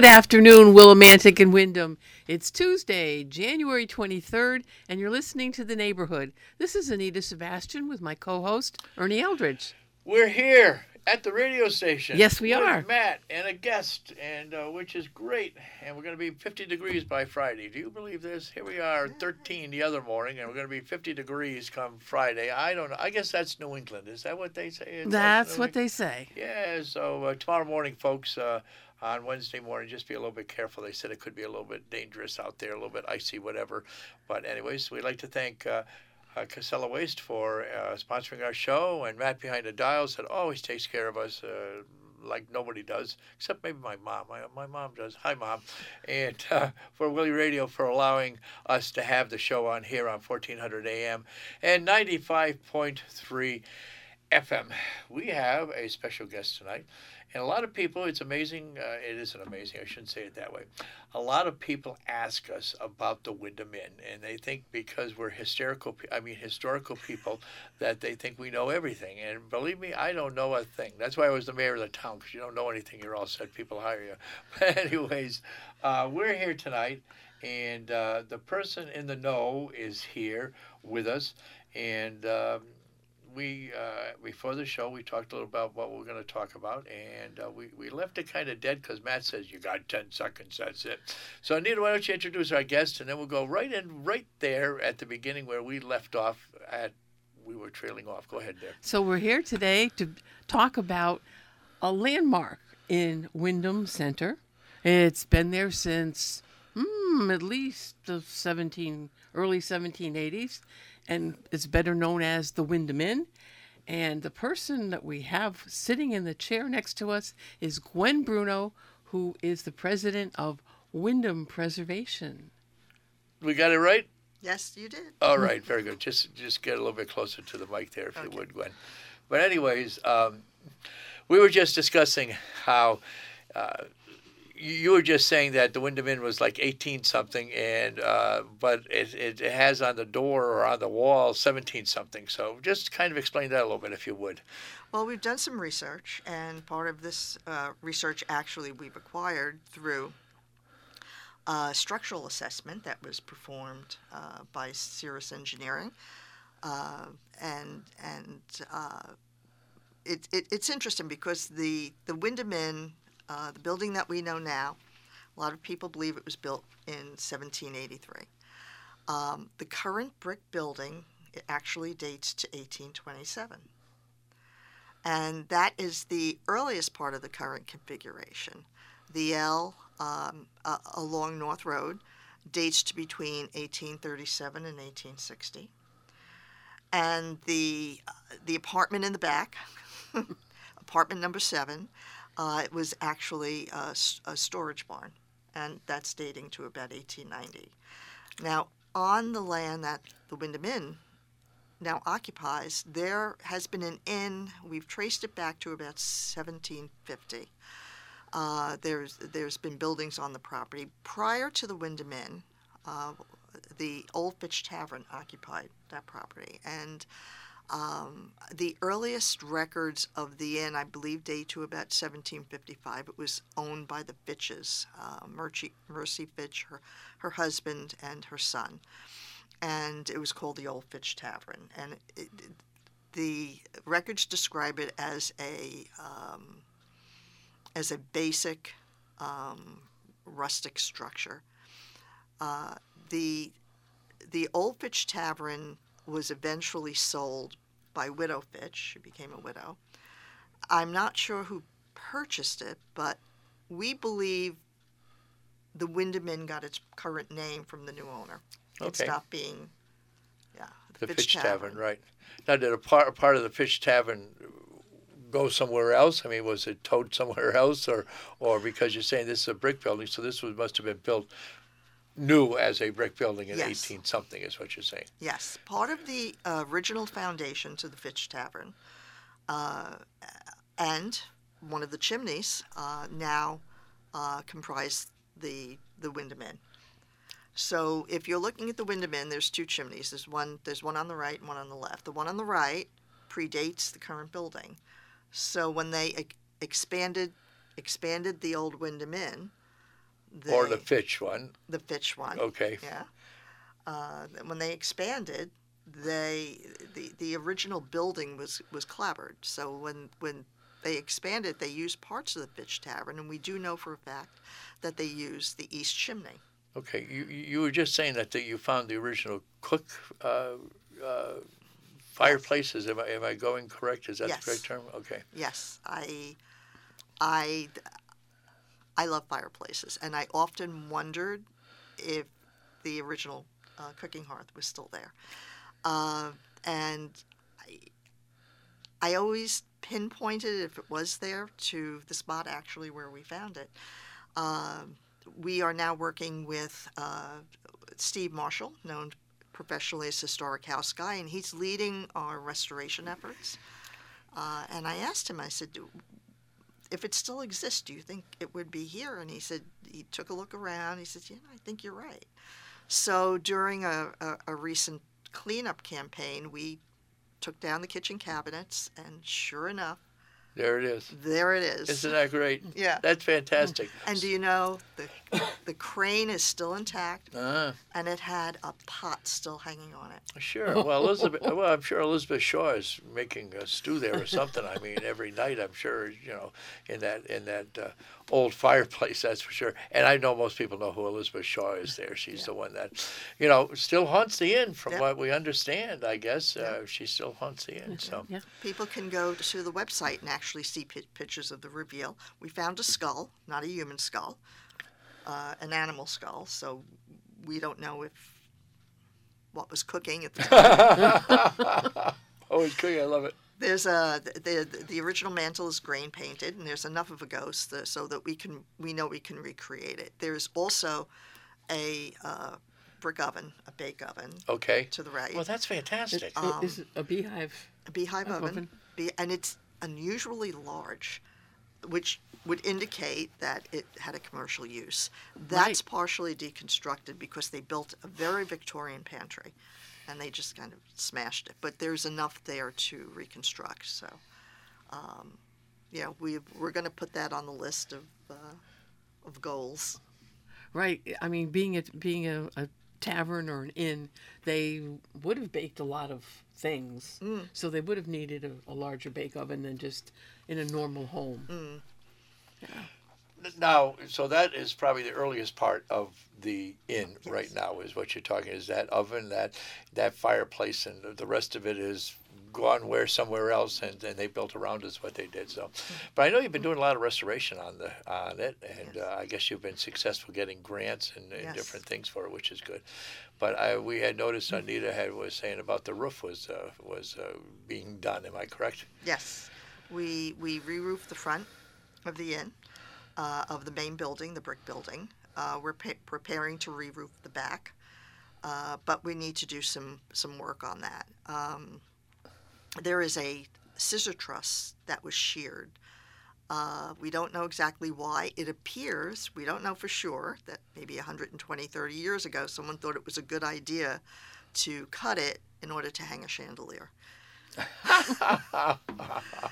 Good afternoon, Willimantic and Windham. It's Tuesday, January 23rd, and you're listening to The Neighborhood. This is Anita Sebastian with my co host, Ernie Eldridge. We're here at the radio station. Yes, we are. Matt and a guest, and uh, which is great. And we're going to be 50 degrees by Friday. Do you believe this? Here we are, 13 the other morning, and we're going to be 50 degrees come Friday. I don't know. I guess that's New England. Is that what they say? It's That's what they say. yeah, so uh, tomorrow morning, folks, uh, on Wednesday morning, just be a little bit careful. They said it could be a little bit dangerous out there, a little bit icy, whatever. But, anyways, we'd like to thank uh, uh, Casella Waste for uh, sponsoring our show, and Matt behind the dials that always takes care of us. Uh, like nobody does, except maybe my mom. My, my mom does. Hi, mom. And uh, for Willie Radio for allowing us to have the show on here on 1400 AM and 95.3 FM. We have a special guest tonight. And a lot of people, it's amazing. Uh, it isn't amazing. I shouldn't say it that way. A lot of people ask us about the Windham Inn, and they think because we're hysterical, I mean historical people, that they think we know everything. And believe me, I don't know a thing. That's why I was the mayor of the town, because you don't know anything. You're all set. People hire you. But anyways, uh, we're here tonight, and uh, the person in the know is here with us, and. Um, we uh, before the show we talked a little about what we're going to talk about, and uh, we we left it kind of dead because Matt says you got ten seconds. That's it. So Anita, why don't you introduce our guest, and then we'll go right in right there at the beginning where we left off at. We were trailing off. Go ahead there. So, we're here today to talk about a landmark in Windham Center. It's been there since hmm, at least the 17, early 1780s, and is better known as the Windham Inn. And the person that we have sitting in the chair next to us is Gwen Bruno, who is the president of Windham Preservation. We got it right. Yes, you did. All right, very good. Just just get a little bit closer to the mic there, if you would, Gwen. But anyways, um, we were just discussing how uh, you were just saying that the Windham was like 18 something, and uh, but it, it has on the door or on the wall 17 something. So just kind of explain that a little bit, if you would. Well, we've done some research, and part of this uh, research actually we've acquired through a structural assessment that was performed uh, by Cirrus Engineering, uh, and and uh, it, it, it's interesting because the the Windham Inn, uh, the building that we know now, a lot of people believe it was built in 1783. Um, the current brick building it actually dates to 1827 and that is the earliest part of the current configuration. The L um, uh, along North Road dates to between 1837 and 1860, and the uh, the apartment in the back, apartment number seven, uh, it was actually a storage barn, and that's dating to about 1890. Now, on the land that the Windham Inn now occupies, there has been an inn. We've traced it back to about 1750. Uh, there's there's been buildings on the property prior to the Windham Inn. Uh, the Old Fitch Tavern occupied that property, and um, the earliest records of the inn, I believe, date to about 1755. It was owned by the Fitches, uh, Mercy, Mercy Fitch, her, her husband, and her son and it was called the Old Fitch Tavern. And it, it- the records describe it as a um, as a basic um, rustic structure. Uh, the the Old Fitch Tavern was eventually sold by Widow Fitch, who became a widow. I'm not sure who purchased it, but we believe the Windham Inn got its current name from the new owner. Okay. It stopped being, yeah, The Fitch Tavern, right? Now, did a part a part of the Fitch Tavern go somewhere else? I mean, was it towed somewhere else, or or because you're saying this is a brick building, so this was must have been built new as a brick building in Yes. 18 something, is what you're saying? Yes, part of the uh, original foundation to the Fitch Tavern, uh, and one of the chimneys uh, now uh, comprise the the Windham Inn. So if you're looking at the Windham Inn, there's two chimneys. There's one there's one on the right and one on the left. The one on the right predates the current building. So when they ex- expanded expanded the old Windham Inn, they, or the Fitch one. the Fitch one. Okay. Yeah. Uh, when they expanded, they the the original building was was clapboard. So when when they expanded, they used parts of the Fitch Tavern, and we do know for a fact that they used the east chimney. Okay. You you were just saying that, that you found the original cook uh, uh, fireplaces. Am I am I going correct? Is that Yes. the correct term? Okay. Yes, I, I, I love fireplaces, and I often wondered if the original uh, cooking hearth was still there. Uh, and I, I always pinpointed if it was there to the spot actually where we found it. Um, we are now working with uh, Steve Marshall, known professionally as Historic House Guy, and he's leading our restoration efforts. Uh, and I asked him, I said, "Do- if it still exists, do you think it would be here? And he said, he took a look around. He said, yeah, I think you're right. So during a, a, a recent cleanup campaign, we took down the kitchen cabinets, and sure enough, There it is. there it is. Isn't that great? Yeah. That's fantastic. And do you know the the crane is still intact, Uh, and it had a pot still hanging on it. sure. Well, Elizabeth. Well, I'm sure Elizabeth Shaw is making a stew there or something. I mean, every night I'm sure you know in that in that uh, old fireplace. That's for sure. And I know most people know who Elizabeth Shaw is. There, she's the one that, you know, still haunts the inn. From Yep. what we understand, I guess uh, she still haunts the inn. So. Yeah. People can go to the website and actually see pi- pictures of the reveal. We found a skull, not a human skull, uh, an animal skull. So we don't know if what was cooking at the time. oh, it's cooking. I love it. There's a the, the the original mantel is grain painted, and there's enough of a ghost that, so that we can we know we can recreate it. There's also a uh, brick oven, a bake oven Okay. to the right, Well, that's fantastic. It- Um, is it a beehive? a beehive oven. oven, Be, and it's unusually large, which would indicate that it had a commercial use. That's Right. partially deconstructed because they built a very Victorian pantry, and they just kind of smashed it. But there's enough there to reconstruct. So, um, yeah, we we're going to put that on the list of uh, of goals. Right. I mean, being it being a, a tavern or an inn, they would have baked a lot of things, Mm. so they would have needed a, a larger bake oven than just in a normal home. Mm. Now, so that is probably the earliest part of the inn right now. Is what you're talking is that oven, that that fireplace, and the- rest of it is gone where somewhere else, and, and they built around us what they did. So, but I know you've been doing a lot of restoration on the on it, and Yes. uh, I guess you've been successful getting grants and, and Yes. different things for it, which is good. But I we had noticed Anita had was saying about the roof was uh, was uh, being done. Am I correct? Yes, we we re-roofed the front of the inn, uh, of the main building, the brick building. Uh, we're pa- preparing to re-roof the back, uh, but we need to do some some work on that. Um, there is a scissor truss that was sheared. Uh, we don't know exactly why. It appears, we don't know for sure, that maybe 120, 30 years ago, someone thought it was a good idea to cut it in order to hang a chandelier.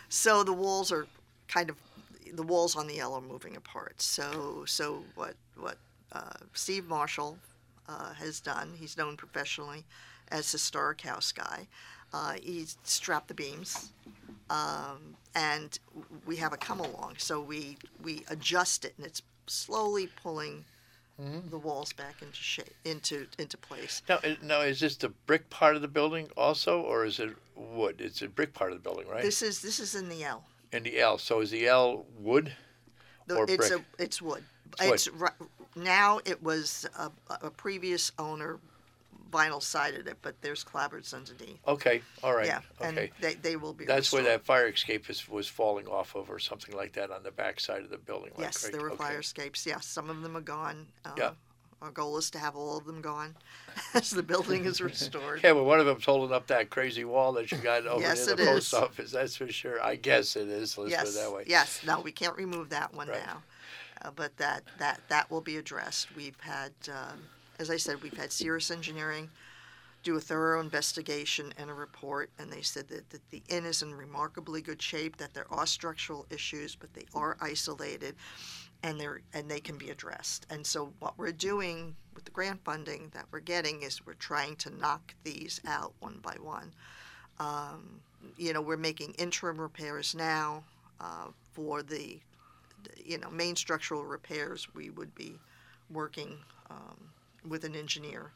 So the walls are kind of the walls on the L are moving apart. So so what what uh, Steve Marshall uh, has done, he's known professionally as the historic house guy. Uh, he's strapped the beams, um, and we have a come along. So we we adjust it, and it's slowly pulling the walls back into shape into into place. Now, i- now is this the brick part of the building also, or is it wood? It's a brick part of the building, right? This is this is in the L. and the L. So is the L wood? Or it's brick? a it's wood. It's ri- now it was a, a previous owner vinyl sided it, but there's clapboards underneath. Okay, all right. Yeah, and they, they will be. That's where that fire escape is, was falling off of, or something like that, on the back side of the building. right, Yes, correct? there were Okay. fire escapes. Yes, some of them are gone. Yeah. Um, Our goal is to have all of them gone as the building is restored. Yeah, well, one of them's holding up that crazy wall that you got over Yes, near the post is. office. That's for sure. I guess it is. Let's put it that way. yes. No, we can't remove that one Right. now, uh, but that that that will be addressed. We've had, um, as I said, we've had Cirrus Engineering do a thorough investigation and a report, and they said that, that the inn is in remarkably good shape. That there are structural issues, but they are isolated, and they're and they can be addressed. And so what we're doing with the grant funding that we're getting is we're trying to knock these out one by one. Um, you know, we're making interim repairs now uh, for the, you know, main structural repairs. We would be working um, with an engineer,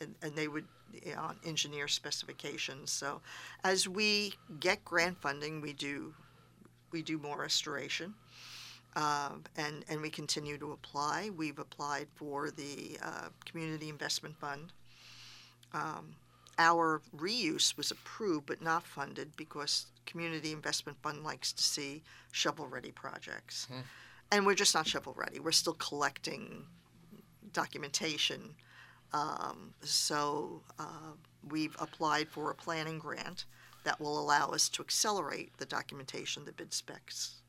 and, and they would you know, engineer specifications. So, as we get grant funding, we do we do more restoration. Uh, and, and we continue to apply. We've applied for the uh, Community Investment Fund. Um, our reuse was approved but not funded because Community Investment Fund likes to see shovel ready projects. Hmm. And we're just not shovel ready. We're still collecting documentation. Um, so uh, we've applied for a planning grant that will allow us to accelerate the documentation, the bid specs,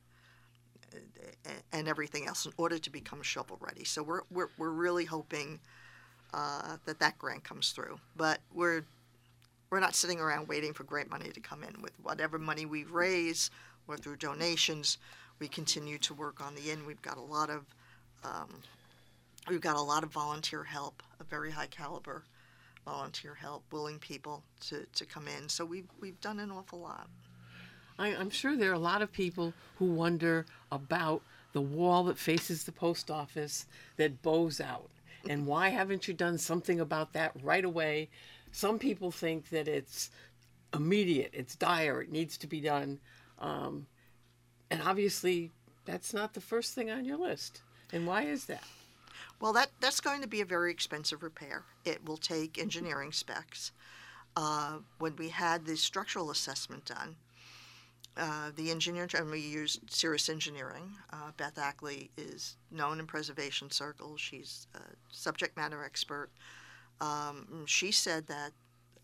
and everything else in order to become shovel ready. So we're, we're, we're really hoping uh, that that grant comes through. But we're we're not sitting around waiting for grant money to come in. With whatever money we raise or through donations, we continue to work on the end. We've got a lot of um, we've got a lot of volunteer help, a very high caliber volunteer help, willing people to, to come in. So we've we've done an awful lot. I, I'm sure there are a lot of people who wonder about the wall that faces the post office that bows out. And why haven't you done something about that right away? Some people think that it's immediate, it's dire, it needs to be done. Um, and obviously, that's not the first thing on your list. And why is that? Well, that, that's going to be a very expensive repair. It will take engineering specs. Uh, when we had the structural assessment done, uh, the engineer, and we used Cirrus Engineering. Uh, Beth Ackley is known in preservation circles. She's a subject matter expert. Um, she said that,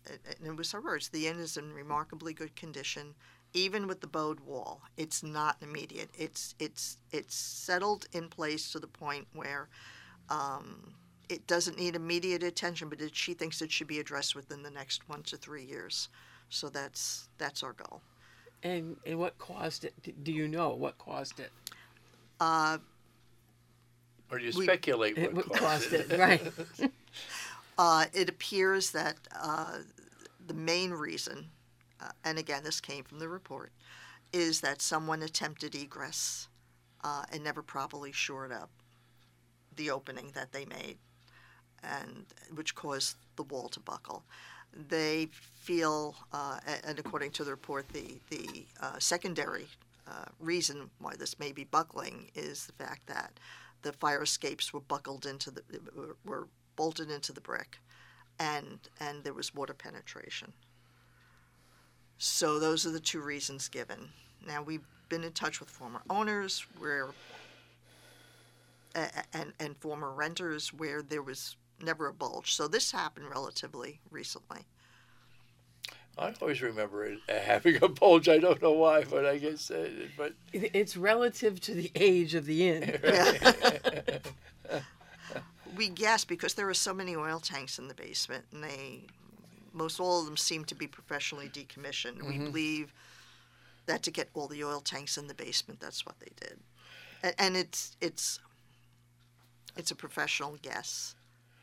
and it was her words, the inn is in remarkably good condition, even with the bowed wall. It's not immediate. It's it's it's settled in place to the point where um, it doesn't need immediate attention, but it, she thinks it should be addressed within the next one to three years. So that's that's our goal. And, and what caused it? Do you know what caused it? Uh, Or do you We- speculate what what caused it? right. Uh, it appears that uh, the main reason, uh, and again, this came from the report, is that someone attempted egress uh, and never properly shored up the opening that they made, and which caused the wall to buckle. They feel, uh, and according to the report, the the uh, secondary uh, reason why this may be buckling is the fact that the fire escapes were buckled into the were- were bolted into the brick, and and there was water penetration. So those are the two reasons given. Now we've been in touch with former owners a- and and former renters where there was never a bulge. So this happened relatively recently. I always remember it uh, having a bulge. I don't know why, but I guess. Uh, but It's relative to the age of the inn. Yeah. we guess because there are so many oil tanks in the basement, and they most all of them seem to be professionally decommissioned. We believe that to get all the oil tanks in the basement, that's what they did, and, and it's it's it's a professional guess,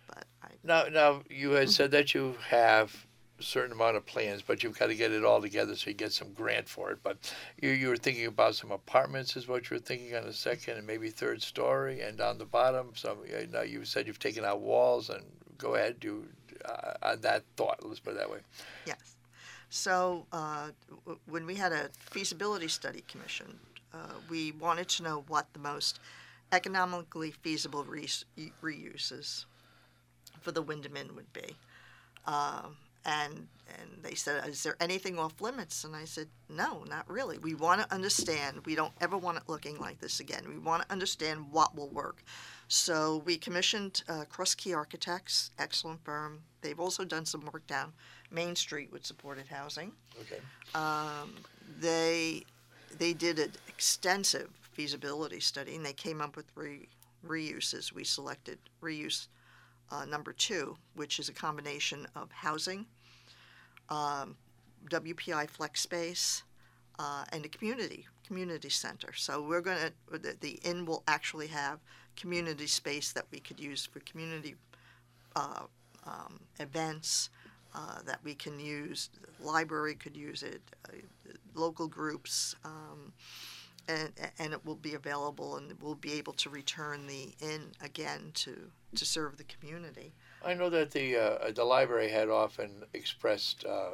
but I, now, now you had said that you have a certain amount of plans, but you've got to get it all together so you get some grant for it. But you you were thinking about some apartments, is what you were thinking on the second and maybe third story, and on the bottom. Some now you said you've taken out walls, and go ahead, do uh, on that thought. Let's put it that way. Yes. So uh, w- when we had a feasibility study commission, uh, we wanted to know what the most economically feasible re- reuses for the Windham Inn would be. Um, and and they said, "Is there anything off limits?" And I said, "No, not really. We want to understand. We don't ever want it looking like this again. We want to understand what will work." So we commissioned uh, Crosskey Architects, excellent firm. They've also done some work down Main Street with supported housing. Okay. Um, they they did an extensive feasibility study and they came up with re- reuses. We selected reuse uh, number two, which is a combination of housing, um, WPI flex space, uh, and a community community center. So we're going to the, the inn will actually have community space that we could use for community uh, um, events. Uh, that we can use, the library could use it, uh, local groups, um, and and it will be available, and we'll be able to return the inn again to to serve the community. I know that the uh, the library had often expressed uh,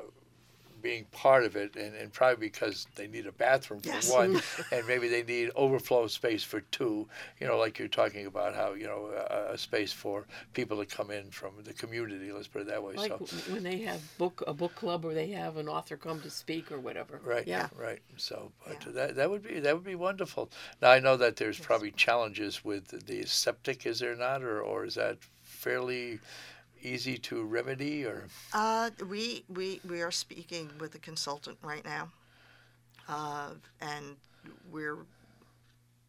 being part of it, and, and probably because they need a bathroom for Yes. one, and maybe they need overflow space for two. You know, like you're talking about how you know a, a space for people to come in from the community. Let's put it that way. Like so. when they have book a book club or they have an author come to speak or whatever. Right. Yeah. Right. So, but Yeah. that that would be that would be wonderful. Now I know that there's probably challenges with the septic, is there not, or or is that fairly easy to remedy, or Uh, we, we, we are speaking with a consultant right now, uh, and we're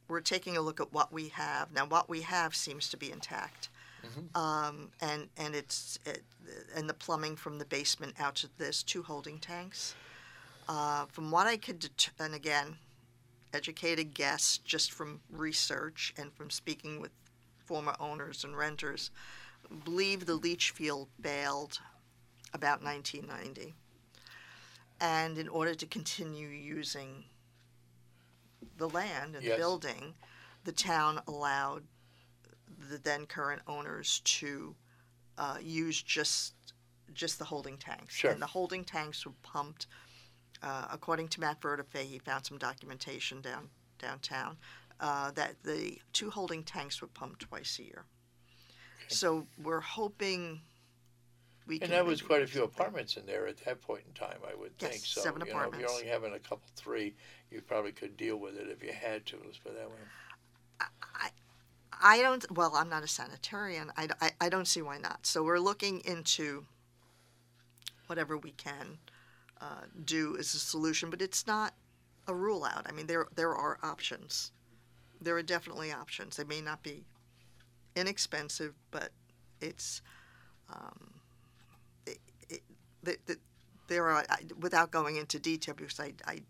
we're taking a look at what we have now. What we have seems to be intact, um, and and it's it, and the plumbing from the basement out to there's two holding tanks. Uh, from what I could, det- and again, educated guess just from research and from speaking with former owners and renters, believe the leach field failed about 1990. And in order to continue using the land and Yes. the building, the town allowed the then current owners to uh, use just just the holding tanks. Sure. And the holding tanks were pumped. Uh, according to Matt Vertifay, he found some documentation down downtown uh, that the two holding tanks were pumped twice a year. So we're hoping we can. and that was maybe quite a do few something. apartments in there at that point in time, I would think. So seven you know, if you're only having a couple, three, you probably could deal with it if you had to. Let's put it that way. I don't. Well, I'm not a sanitarian. I, I, I don't see why not. So we're looking into whatever we can uh, do as a solution, but it's not a rule out. I mean, there there are options. There are definitely options. They may not be inexpensive, but it's um, it, it, the, the, there are I, without going into detail because I I,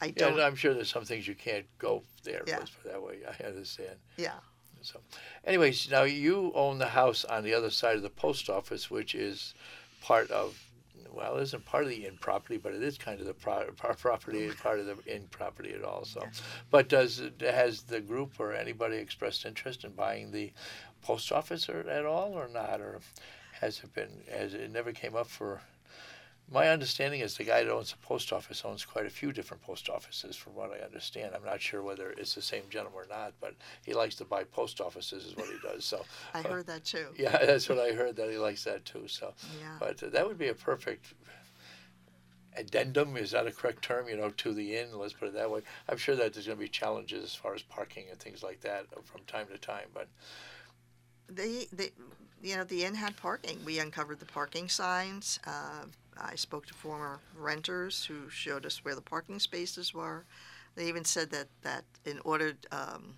I Yeah, don't. and I'm sure there's some things you can't go there. Yeah. Let's put it that way. I understand. yeah. So, anyways, now you own the house on the other side of the post office, which is part of, well, it isn't part of the inn property, but it is kind of the pro- pro- property part of the inn property at all. So, but does has the group or anybody expressed interest in buying the post office or, at all, or not, or has it been? Has it never came up for? My understanding is the guy that owns the post office owns quite a few different post offices, from what I understand. I'm not sure whether it's the same gentleman or not, but he likes to buy post offices, is what he does. So, I heard that too. yeah, that's what I heard that he likes that too. So, Yeah. but uh, that would be a perfect addendum. Is that a correct term? You know, to the inn. Let's put it that way. I'm sure that there's going to be challenges as far as parking and things like that from time to time. But They, they, you know, the inn had parking. We uncovered the parking signs. Uh, I spoke to former renters who showed us where the parking spaces were. They even said that, that in order, um,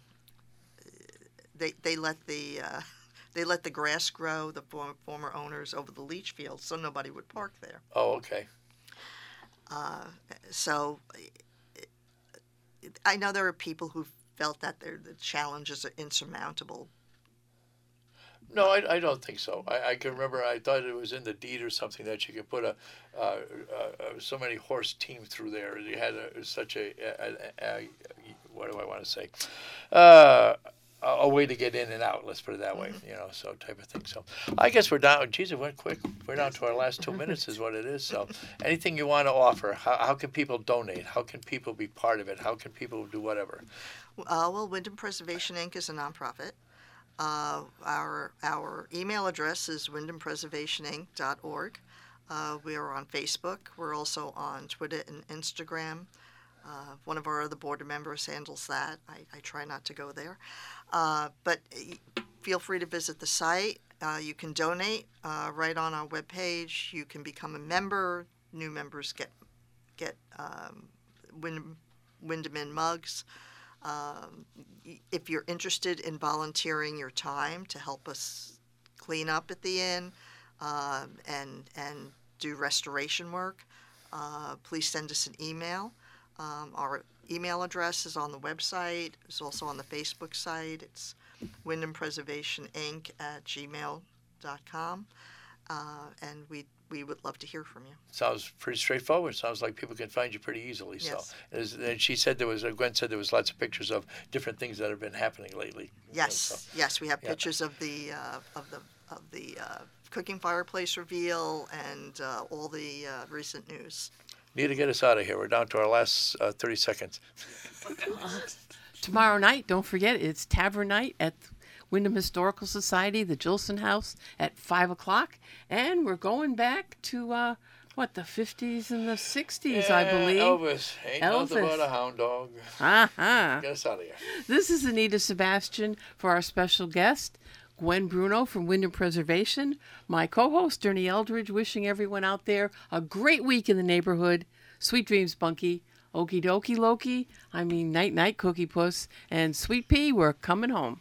they, they let the uh, they let the grass grow. The former, former owners over the leach field, so nobody would park there. oh, okay. Uh, so I know there are people who felt that their the challenges are insurmountable. No, I, I don't think so. I, I can remember I thought it was in the deed or something that you could put a uh, uh, uh, so many horse team through there. You had a, such a, a, a, what do I want to say? Uh, a a way to get in and out. Let's put it that way. You know, so type of thing. So I guess we're down. Geez, it went quick. We're down to our last two minutes, is what it is. So anything you want to offer? How, how can people donate? How can people be part of it? How can people do whatever? Uh, well, Windham Preservation Inc. is a nonprofit. Uh, our our email address is windhampreservationinc.org. Uh, we are on Facebook. We're also on Twitter and Instagram. Uh, one of our other board members handles that. I, I try not to go there. Uh, but uh, feel free to visit the site. Uh, you can donate uh, right on our webpage. You can become a member. New members get get um, Inn mugs. Um, if you're interested in volunteering your time to help us clean up at the inn um, and and do restoration work, uh, please send us an email. Um, our email address is on the website. It's also on the Facebook site. It's Windham Preservation Inc. at gmail.com. Uh, and we we would love to hear from you. Sounds pretty straightforward. Sounds like people can find you pretty easily. Yes. So, As- and she said there was, uh, Gwen said there was lots of pictures of different things that have been happening lately. you know, Yes, so- yes, we have yeah. pictures of the uh, of the of the uh, cooking fireplace reveal and uh, all the uh, recent news. Need to get us out of here. We're down to our last uh, 30 seconds. Tomorrow night, don't forget, it's Tavern Night at Windham Historical Society, the Jillson House, at 5 o'clock. And we're going back to, uh, what, the 50s and the 60s, I believe. Elvis. Ain't nothing Elvis. but a hound dog. Uh-huh. Get us out of here. This is Anita Sebastian for our special guest, Gwen Bruno from Windham Preservation. My co host, Ernie Eldridge, wishing everyone out there a great week in the neighborhood. Sweet dreams, Bunky. Okie dokie, Loki. I mean, night night, Cookie Puss. And Sweet Pea, we're coming home.